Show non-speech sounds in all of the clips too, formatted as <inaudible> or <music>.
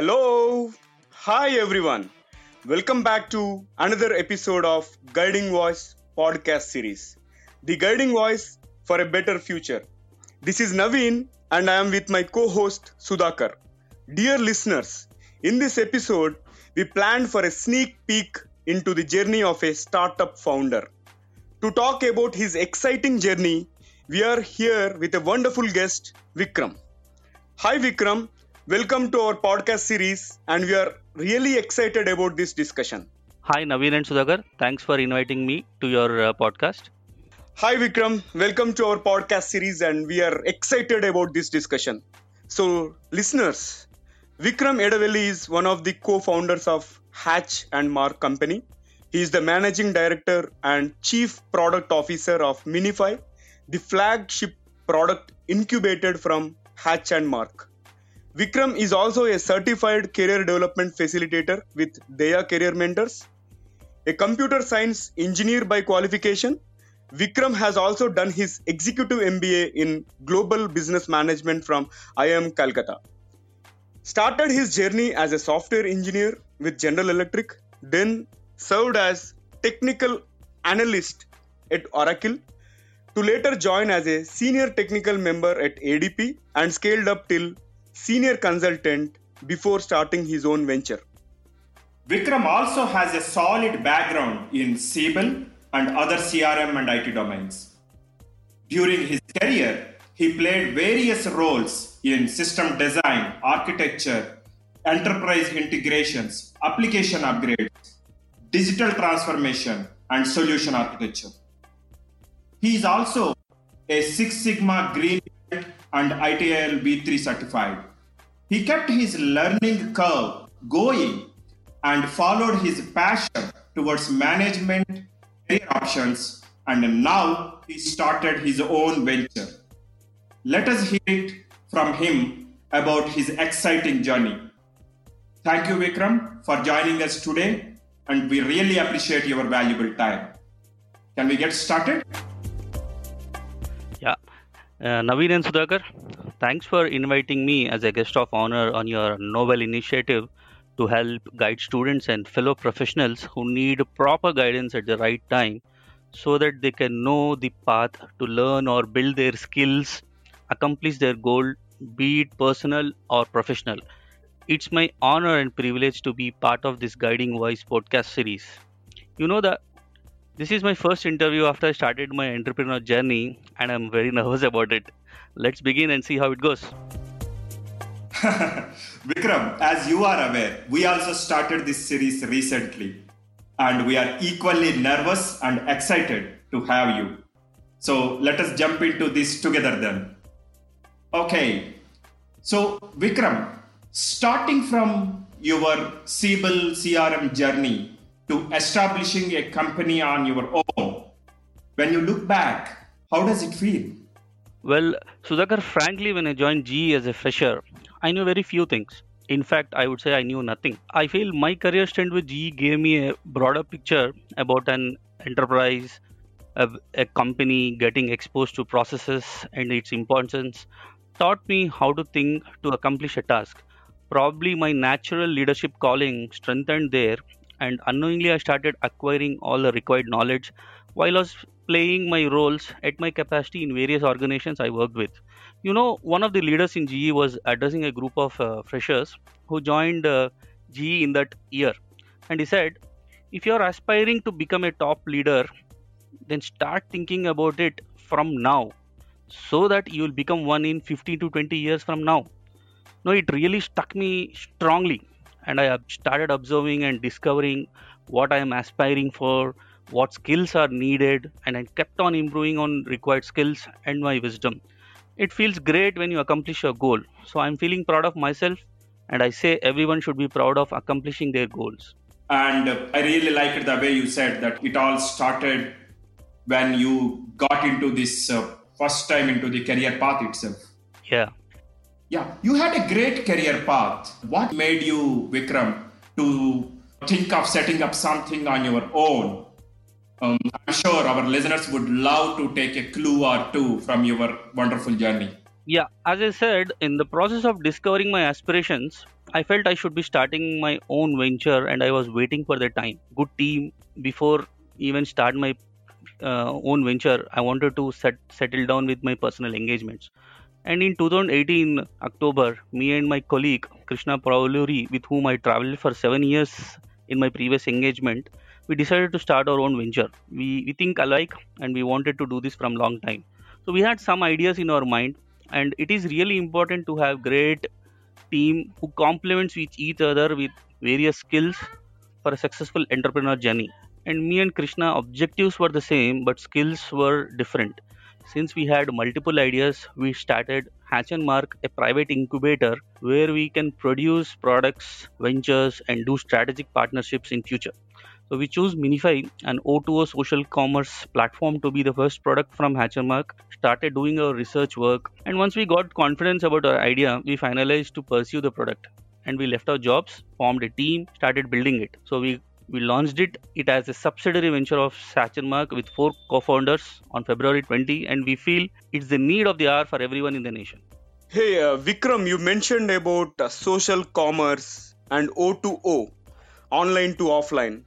Hello. Hi, everyone. Welcome back to another episode of Guiding Voice podcast series. The Guiding Voice for a Better Future. This is Naveen, and I am with my co host Sudhakar. Dear listeners, in this episode, we planned for a sneak peek into the journey of a startup founder. To talk about his exciting journey, we are here with a wonderful guest, Vikram. Hi, Vikram. Welcome to our podcast series, and we are really excited about this discussion. Hi, Naveen and Sudhakar. Thanks for inviting me to your uh, podcast. Hi, Vikram. Welcome to our podcast series, and we are excited about this discussion. So, listeners, Vikram Yedavelli is one of the co founders of Hatch and Mark Company. He is the managing director and chief product officer of Mynyfy, the flagship product incubated from Hatch and Mark. Vikram is also a certified career development facilitator with Dheya Career Mentors. A computer science engineer by qualification, Vikram has also done his executive MBA in global business management from IIM Calcutta. Started his journey as a software engineer with General Electric, then served as technical analyst at Oracle to later join as a senior technical member at ADP and scaled up till senior consultant before starting his own venture. Vikram also has a solid background in Siebel and other CRM and IT domains. During his career, he played various roles in system design, architecture, enterprise integrations, application upgrades, digital transformation, and solution architecture. He is also a Six Sigma Green and ITIL V3 certified. He kept his learning curve going and followed his passion towards management career options and now he started his own venture. Let us hear it from him about his exciting journey. Thank you, Vikram, for joining us today, and we really appreciate your valuable time. Can we get started? Yeah. Uh, Naveen and Sudhakar, thanks for inviting me as a guest of honor on your novel initiative to help guide students and fellow professionals who need proper guidance at the right time so that they can know the path to learn or build their skills, accomplish their goal, be it personal or professional. It's my honor and privilege to be part of this Guiding Voice podcast series. You know that this is my first interview after I started my entrepreneur journey, and I'm very <laughs> nervous about it. Let's begin and see how it goes. <laughs> Vikram, as you are aware, we also started this series recently, and we are equally nervous and excited to have you. So let us jump into this together then. Okay, so Vikram, starting from your Siebel CRM journey to establishing a company on your own, when you look back, how does it feel? Well, Sudhakar, frankly, when I joined GE as a fresher, I knew very few things. In fact, I would say I knew nothing. I feel my career stint with GE gave me a broader picture about an enterprise, a, a company getting exposed to processes and its importance, taught me how to think to accomplish a task. Probably my natural leadership calling strengthened there, and unknowingly I started acquiring all the required knowledge while I was playing my roles at my capacity in various organizations I worked with. You know, one of the leaders in GE was addressing a group of uh, freshers who joined uh, GE in that year. And he said, if you're aspiring to become a top leader, then start thinking about it from now so that you will become one in 15 to 20 years from now. No, it really stuck me strongly. And I started observing and discovering what I am aspiring for, what skills are needed, and I kept on improving on required skills and my wisdom it feels great when you accomplish your goal. So I'm feeling proud of myself, and I say everyone should be proud of accomplishing their goals. And I really liked the way you said that it all started when you got into this uh, first time into the career path itself. Yeah. Yeah, you had a great career path. What made you, Vikram, to think of setting up something on your own um, I'm sure our listeners would love to take a clue or two from your wonderful journey. Yeah, as I said, in the process of discovering my aspirations, I felt I should be starting my own venture and I was waiting for the time. Good team before even start my uh, own venture. I wanted to set, settle down with my personal engagements. And in 2018 October, me and my colleague Krishna Prauluri, with whom I traveled for seven years in my previous engagement, we decided to start our own venture. We, we think alike and we wanted to do this from long time. So we had some ideas in our mind and it is really important to have great team who complements each other with various skills for a successful entrepreneur journey. And me and Krishna objectives were the same, but skills were different. Since we had multiple ideas, we started Hatch and Mark, a private incubator where we can produce products, ventures, and do strategic partnerships in future. So we chose Mynyfy, an O2O social commerce platform, to be the first product from Hatch and Mark. Started doing our research work, and once we got confidence about our idea, we finalized to pursue the product. And we left our jobs, formed a team, started building it. So we we launched it it as a subsidiary venture of Hatch and Mark with four co-founders on February 20, and we feel it's the need of the hour for everyone in the nation. Hey, uh, Vikram, you mentioned about uh, social commerce and O2O, online to offline.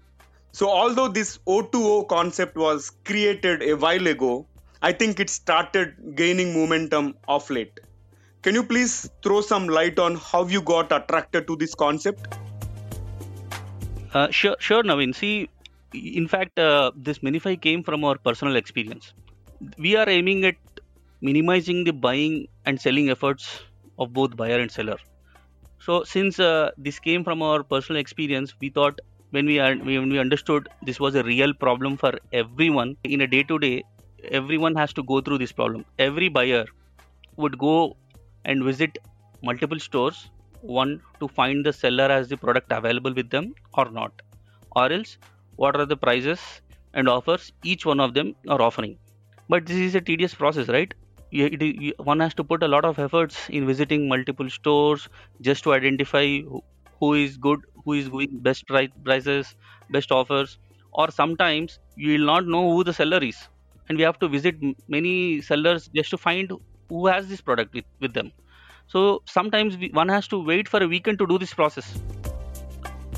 So, although this O2O concept was created a while ago, I think it started gaining momentum of late. Can you please throw some light on how you got attracted to this concept? Uh, sure, sure, Naveen. See, in fact, uh, this Mynyfy came from our personal experience. We are aiming at minimizing the buying and selling efforts of both buyer and seller. So, since uh, this came from our personal experience, we thought when we, when we understood this was a real problem for everyone in a day to day everyone has to go through this problem. Every buyer would go and visit multiple stores one to find the seller has the product available with them or not. Or else what are the prices and offers each one of them are offering. But this is a tedious process right? You, you, one has to put a lot of efforts in visiting multiple stores just to identify who, who is good who is going best prices best offers or sometimes you will not know who the seller is. And we have to visit many sellers just to find who has this product with, with them. So sometimes we, one has to wait for a weekend to do this process.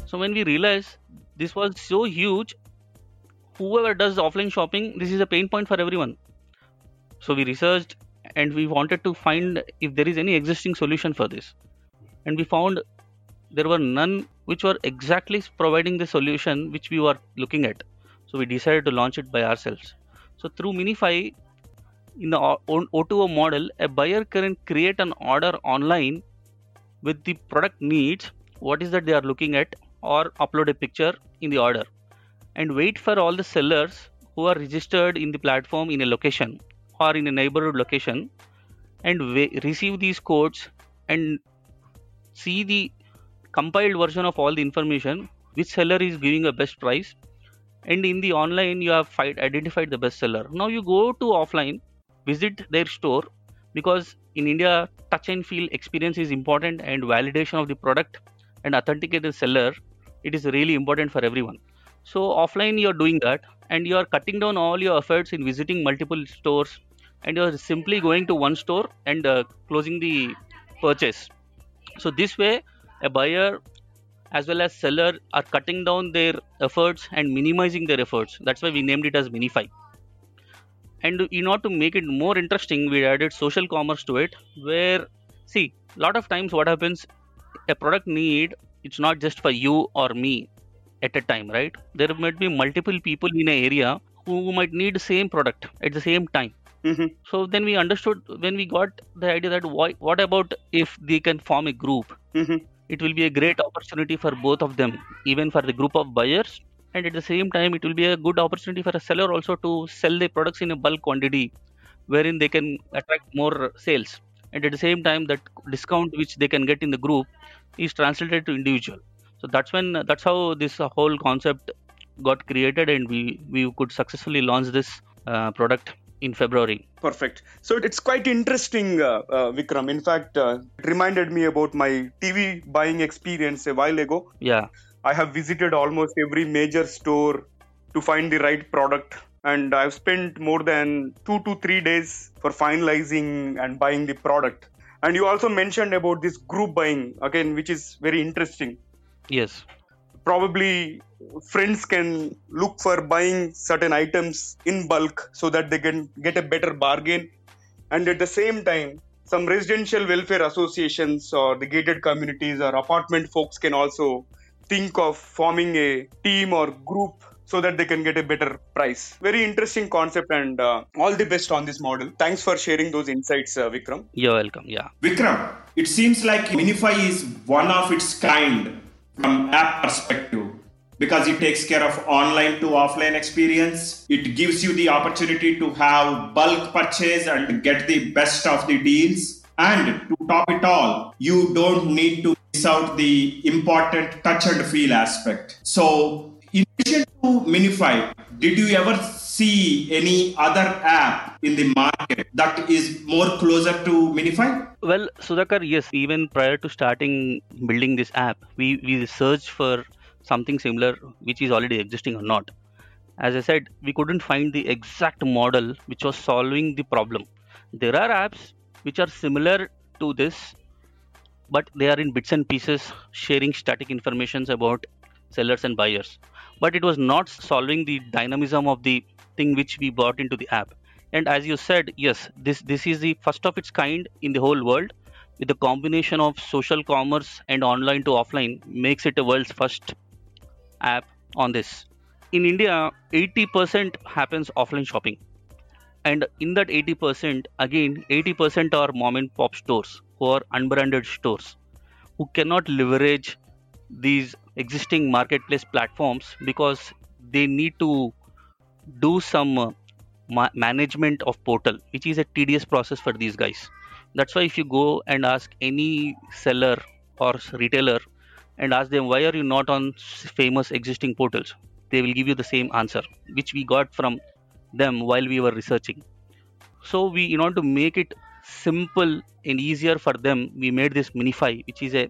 So when we realize this was so huge whoever does offline shopping this is a pain point for everyone. So we researched and we wanted to find if there is any existing solution for this. And we found there were none which were exactly providing the solution which we were looking at. So we decided to launch it by ourselves. So through Mynyfy, in the O2O model, a buyer can create an order online with the product needs, what is that they are looking at, or upload a picture in the order, and wait for all the sellers who are registered in the platform in a location or in a neighborhood location, and receive these codes and see the compiled version of all the information which seller is giving a best price? And in the online you have find, identified the best seller. Now you go to offline visit their store because in india touch and feel experience is important and validation of the product and authenticated seller it is really important for everyone. So offline you are doing that and you are cutting down all your efforts in visiting multiple stores and you are simply going to one store and uh, closing the purchase. So this way a buyer as well as seller are cutting down their efforts and minimizing their efforts. That's why we named it as Mynyfy. And in order to make it more interesting we added social commerce to it where see a lot of times what happens a product need it's not just for you or me at a time right? There might be multiple people in an area who might need the same product at the same time. Mm-hmm. so then we understood when we got the idea that why, what about if they can form a group? Mm-hmm it will be a great opportunity for both of them even for the group of buyers. And at the same time it will be a good opportunity for a seller also to sell their products in a bulk quantity wherein they can attract more sales. And at the same time that discount which they can get in the group is translated to individual. So that's when that's how this whole concept got created and we we could successfully launch this uh, product in February. Perfect. So it's quite interesting, uh, uh, Vikram. In fact, uh, it reminded me about my TV buying experience a while ago. Yeah. I have visited almost every major store to find the right product. And I've spent more than two to three days for finalizing and buying the product. And you also mentioned about this group buying again, which is very interesting. Yes. Probably friends can look for buying certain items in bulk so that they can get a better bargain. And at the same time, some residential welfare associations or the gated communities or apartment folks can also think of forming a team or group so that they can get a better price. Very interesting concept and uh, all the best on this model. Thanks for sharing those insights, uh, Vikram. You're welcome. Yeah. Vikram, it seems like Mynyfy is one of its kind from app perspective because it takes care of online to offline experience. It gives you the opportunity to have bulk purchase and get the best of the deals. And to top it all, you don't need to miss out the important touch and feel aspect. So in addition to Mynyfy, did you ever see any other app in the market that is more closer to Mynyfy? Well, Sudhakar, yes, even prior to starting building this app, we, we searched for something similar which is already existing or not. As I said, we couldn't find the exact model which was solving the problem. There are apps which are similar to this, but they are in bits and pieces sharing static informations about sellers and buyers but it was not solving the dynamism of the thing which we brought into the app. And as you said yes this this is the first of its kind in the whole world. With the combination of social commerce and online to offline makes it a world's first app on this. In india 80% happens offline shopping. And in that 80% again 80% are mom and pop stores who are unbranded stores who cannot leverage these existing marketplace platforms because they need to do some uh, ma- management of portal which is a tedious process for these guys. That's why if you go and ask any seller or retailer and ask them why are you not on famous existing portals? they will give you the same answer which we got from them while we were researching. So we in order to make it simple and easier for them we made this Mynyfy which is a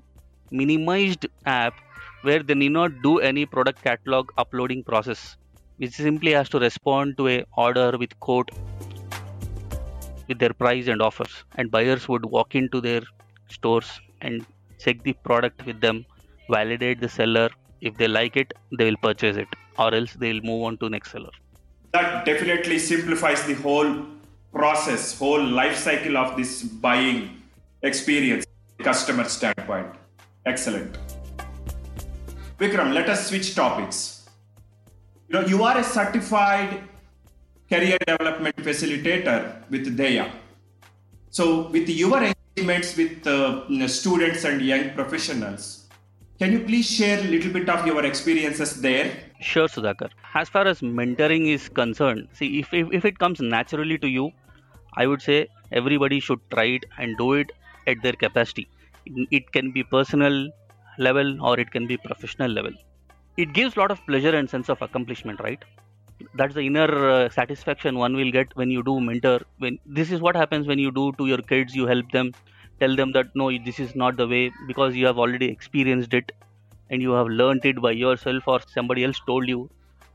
minimized app where they need not do any product catalog uploading process which simply has to respond to a order with quote with their price and offers and buyers would walk into their stores and check the product with them validate the seller if they like it they will purchase it or else they will move on to next seller that definitely simplifies the whole process whole life cycle of this buying experience customer standpoint Excellent. Vikram, let us switch topics. You you are a certified career development facilitator with Dheya. So, with your engagements with uh, students and young professionals, can you please share a little bit of your experiences there? Sure, Sudhakar. As far as mentoring is concerned, see, if, if, if it comes naturally to you, I would say everybody should try it and do it at their capacity it can be personal level or it can be professional level it gives a lot of pleasure and sense of accomplishment right? That's the inner uh, satisfaction one will get when you do mentor. When this is what happens when you do to your kids you help them tell them that no this is not the way because you have already experienced it and you have learned it by yourself or somebody else told you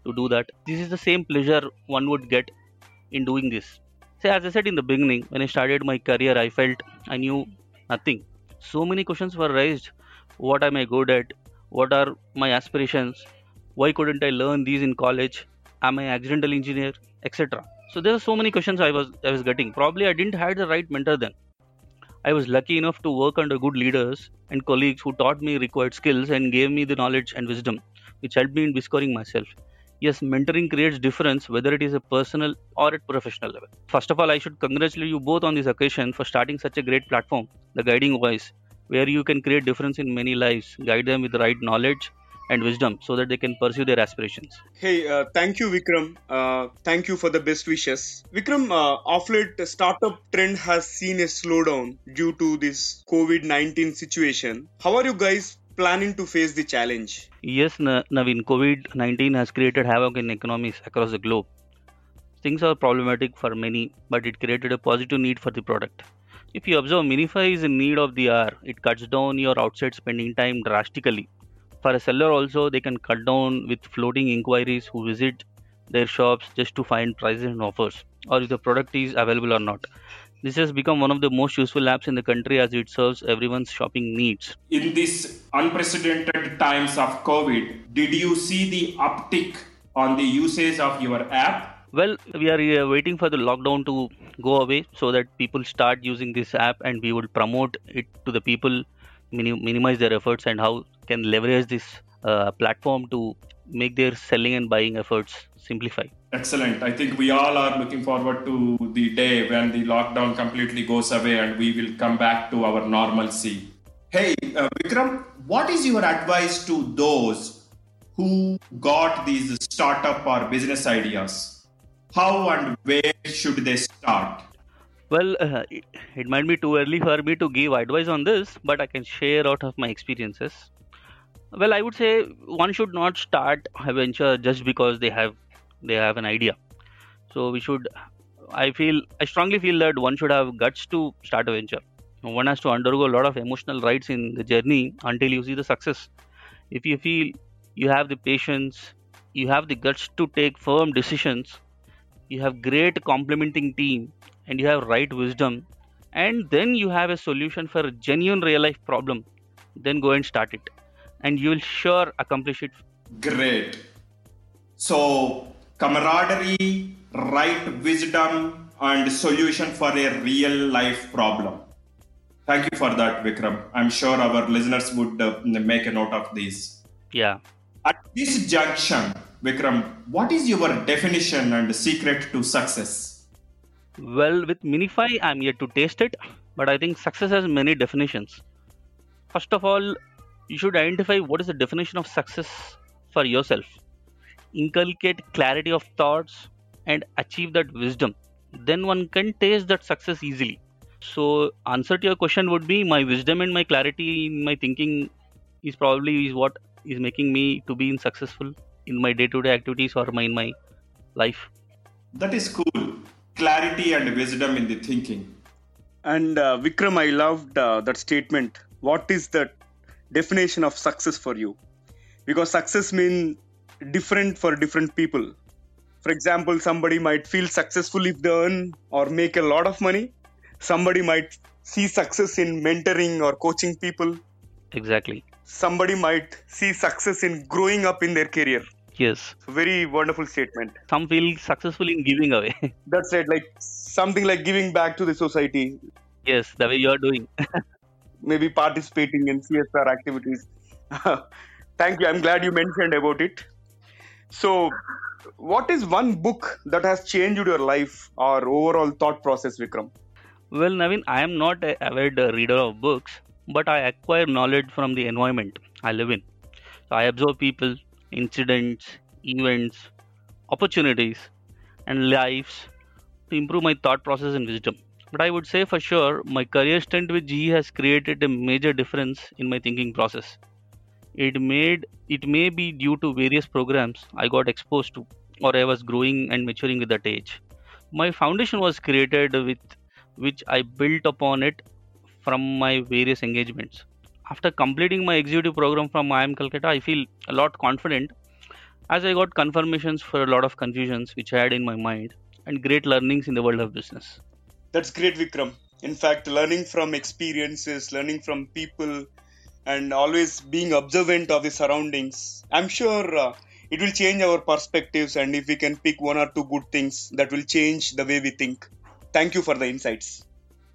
to do that. This is the same pleasure one would get in doing this. Say as i said in the beginning when i started my career i felt i knew nothing. So many questions were raised. What am i good at what are my aspirations? Why couldn't i learn these in college? Am i accidental engineer? Etc so there are so many questions i was i was getting. Probably i didn't have the right mentor then. I was lucky enough to work under good leaders and colleagues who taught me required skills and gave me the knowledge and wisdom which helped me in discovering myself. Yes mentoring creates difference whether it is a personal or at professional level. First of all i should congratulate you both on this occasion for starting such a great platform the guiding voice where you can create difference in many lives guide them with the right knowledge and wisdom so that they can pursue their aspirations. Hey, uh, thank you, Vikram. Uh, thank you for the best wishes. Vikram, uh, off late, startup trend has seen a slowdown due to this COVID 19 situation. How are you guys planning to face the challenge? Yes, Naveen, COVID 19 has created havoc in economies across the globe. Things are problematic for many, but it created a positive need for the product. If you observe, Mynyfy is in need of the hour. It cuts down your outside spending time drastically. For a seller, also, they can cut down with floating inquiries who visit their shops just to find prices and offers, or if the product is available or not. This has become one of the most useful apps in the country as it serves everyone's shopping needs. In these unprecedented times of COVID, did you see the uptick on the usage of your app? Well, we are uh, waiting for the lockdown to go away so that people start using this app and we will promote it to the people, minim- minimize their efforts, and how can leverage this uh, platform to make their selling and buying efforts simplify. Excellent. I think we all are looking forward to the day when the lockdown completely goes away and we will come back to our normalcy. Hey, uh, Vikram, what is your advice to those who got these startup or business ideas? How and where should they start? Well, uh, it, might be too early for me to give advice on this, but I can share out of my experiences. Well, I would say one should not start a venture just because they have they have an idea. So we should. I feel I strongly feel that one should have guts to start a venture. One has to undergo a lot of emotional rides in the journey until you see the success. If you feel you have the patience, you have the guts to take firm decisions, you have great complementing team, and you have right wisdom, and then you have a solution for a genuine real life problem, then go and start it and you will sure accomplish it. Great. So, camaraderie, right wisdom, and solution for a real life problem. Thank you for that, Vikram. I'm sure our listeners would uh, make a note of this. Yeah. At this junction, Vikram, what is your definition and secret to success? Well, with Mynyfy, I'm yet to taste it, but I think success has many definitions. First of all, you should identify what is the definition of success for yourself inculcate clarity of thoughts and achieve that wisdom then one can taste that success easily so answer to your question would be my wisdom and my clarity in my thinking is probably is what is making me to be in successful in my day-to-day activities or my in my life. That is cool. Clarity and wisdom in the thinking. And uh, vikram i loved uh, that statement. What is the definition of success for you? Because success means different for different people. For example somebody might feel successful if they earn or make a lot of money. Somebody might see success in mentoring or coaching people. Exactly somebody might see success in growing up in their career yes very wonderful statement some feel successful in giving away <laughs> that's right like something like giving back to the society yes the way you are doing <laughs> maybe participating in CSR activities. <laughs> Thank you. I'm glad you mentioned about it. So, what is one book that has changed your life or overall thought process, Vikram? Well, Naveen, I am not a avid reader of books, but I acquire knowledge from the environment I live in. So I observe people, incidents, events, opportunities, and lives to improve my thought process and wisdom. But I would say for sure my career stint with GE has created a major difference in my thinking process. It made it may be due to various programs I got exposed to or I was growing and maturing with that age. My foundation was created with which I built upon it from my various engagements. After completing my executive program from IIM Calcutta, I feel a lot confident as I got confirmations for a lot of confusions which I had in my mind and great learnings in the world of business. That's great, Vikram. In fact, learning from experiences, learning from people, and always being observant of the surroundings, I'm sure uh, it will change our perspectives. And if we can pick one or two good things, that will change the way we think. Thank you for the insights.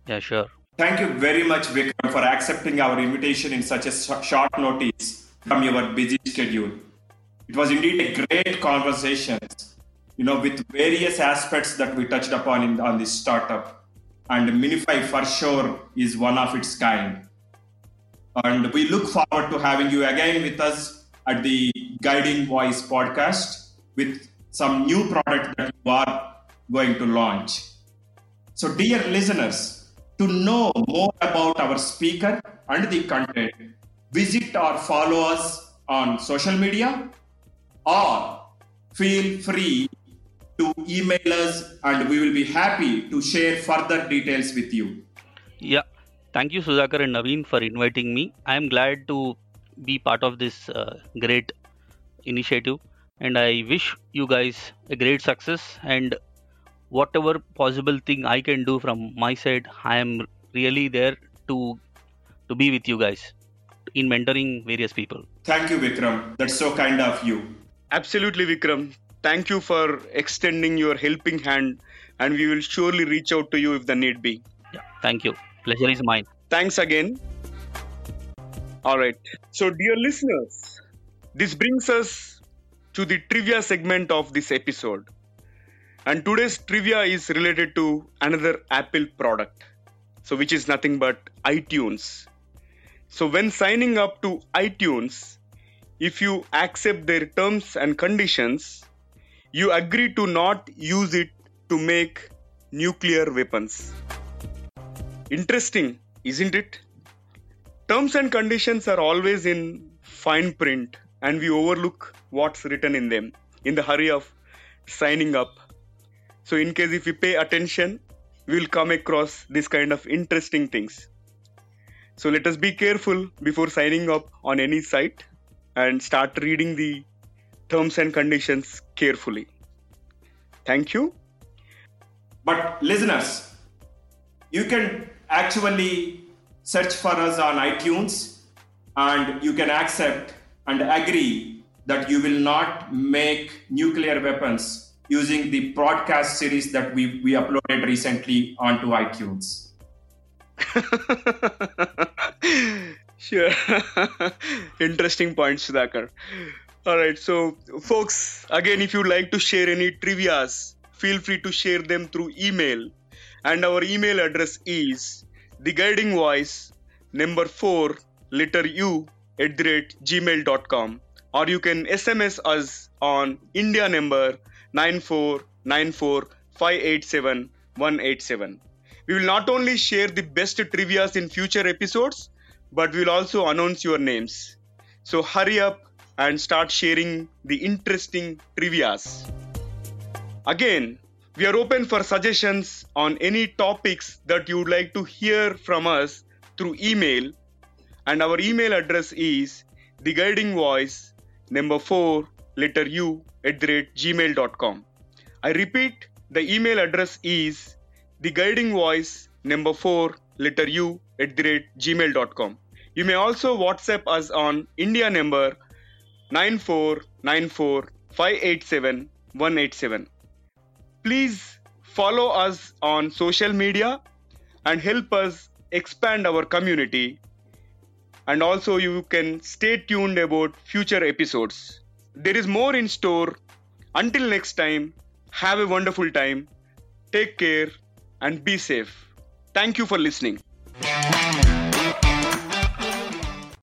Yeah, sure. Thank you very much, Vikram, for accepting our invitation in such a short notice from your busy schedule. It was indeed a great conversation, you know, with various aspects that we touched upon in, on this startup and Mynyfy for sure is one of its kind. And we look forward to having you again with us at the Guiding Voice podcast with some new product that you are going to launch. So, dear listeners, to know more about our speaker and the content, visit or follow us on social media or feel free to email us and we will be happy to share further details with you. Yeah, thank you, Sudhakar and Naveen, for inviting me. I am glad to be part of this uh, great initiative and I wish you guys a great success and whatever possible thing I can do from my side, I am really there to to be with you guys in mentoring various people. Thank you, Vikram. That's so kind of you. Absolutely, Vikram. Thank you for extending your helping hand, and we will surely reach out to you if the need be. Yeah, thank you. Pleasure is mine. Thanks again. All right. So, dear listeners, this brings us to the trivia segment of this episode. And today's trivia is related to another Apple product. So, which is nothing but iTunes. So, when signing up to iTunes, if you accept their terms and conditions, you agree to not use it to make nuclear weapons. Interesting, isn't it? Terms and conditions are always in fine print and we overlook what's written in them in the hurry of signing up. So, in case if we pay attention, we will come across this kind of interesting things. So, let us be careful before signing up on any site and start reading the terms and conditions carefully. Thank you. But listeners, you can actually search for us on iTunes and you can accept and agree that you will not make nuclear weapons using the broadcast series that we, we uploaded recently onto iTunes. <laughs> sure. <laughs> Interesting points, Sudhakar. All right, so folks, again, if you'd like to share any trivias, feel free to share them through email. And our email address is the guiding voice number 4 letter u at the rate gmail.com or you can sms us on india number 9494587 we will not only share the best trivias in future episodes but we will also announce your names. So hurry up and start sharing the interesting trivias. Again we are open for suggestions on any topics that you would like to hear from us through email. And our email address is the guiding voice number 4 letter u at the rate gmail.com. I repeat, the email address is the guiding voice number 4 letter u at the rate gmail.com. You may also WhatsApp us on India number 9494587 Please follow us on social media and help us expand our community. And also, you can stay tuned about future episodes. There is more in store. Until next time, have a wonderful time. Take care and be safe. Thank you for listening.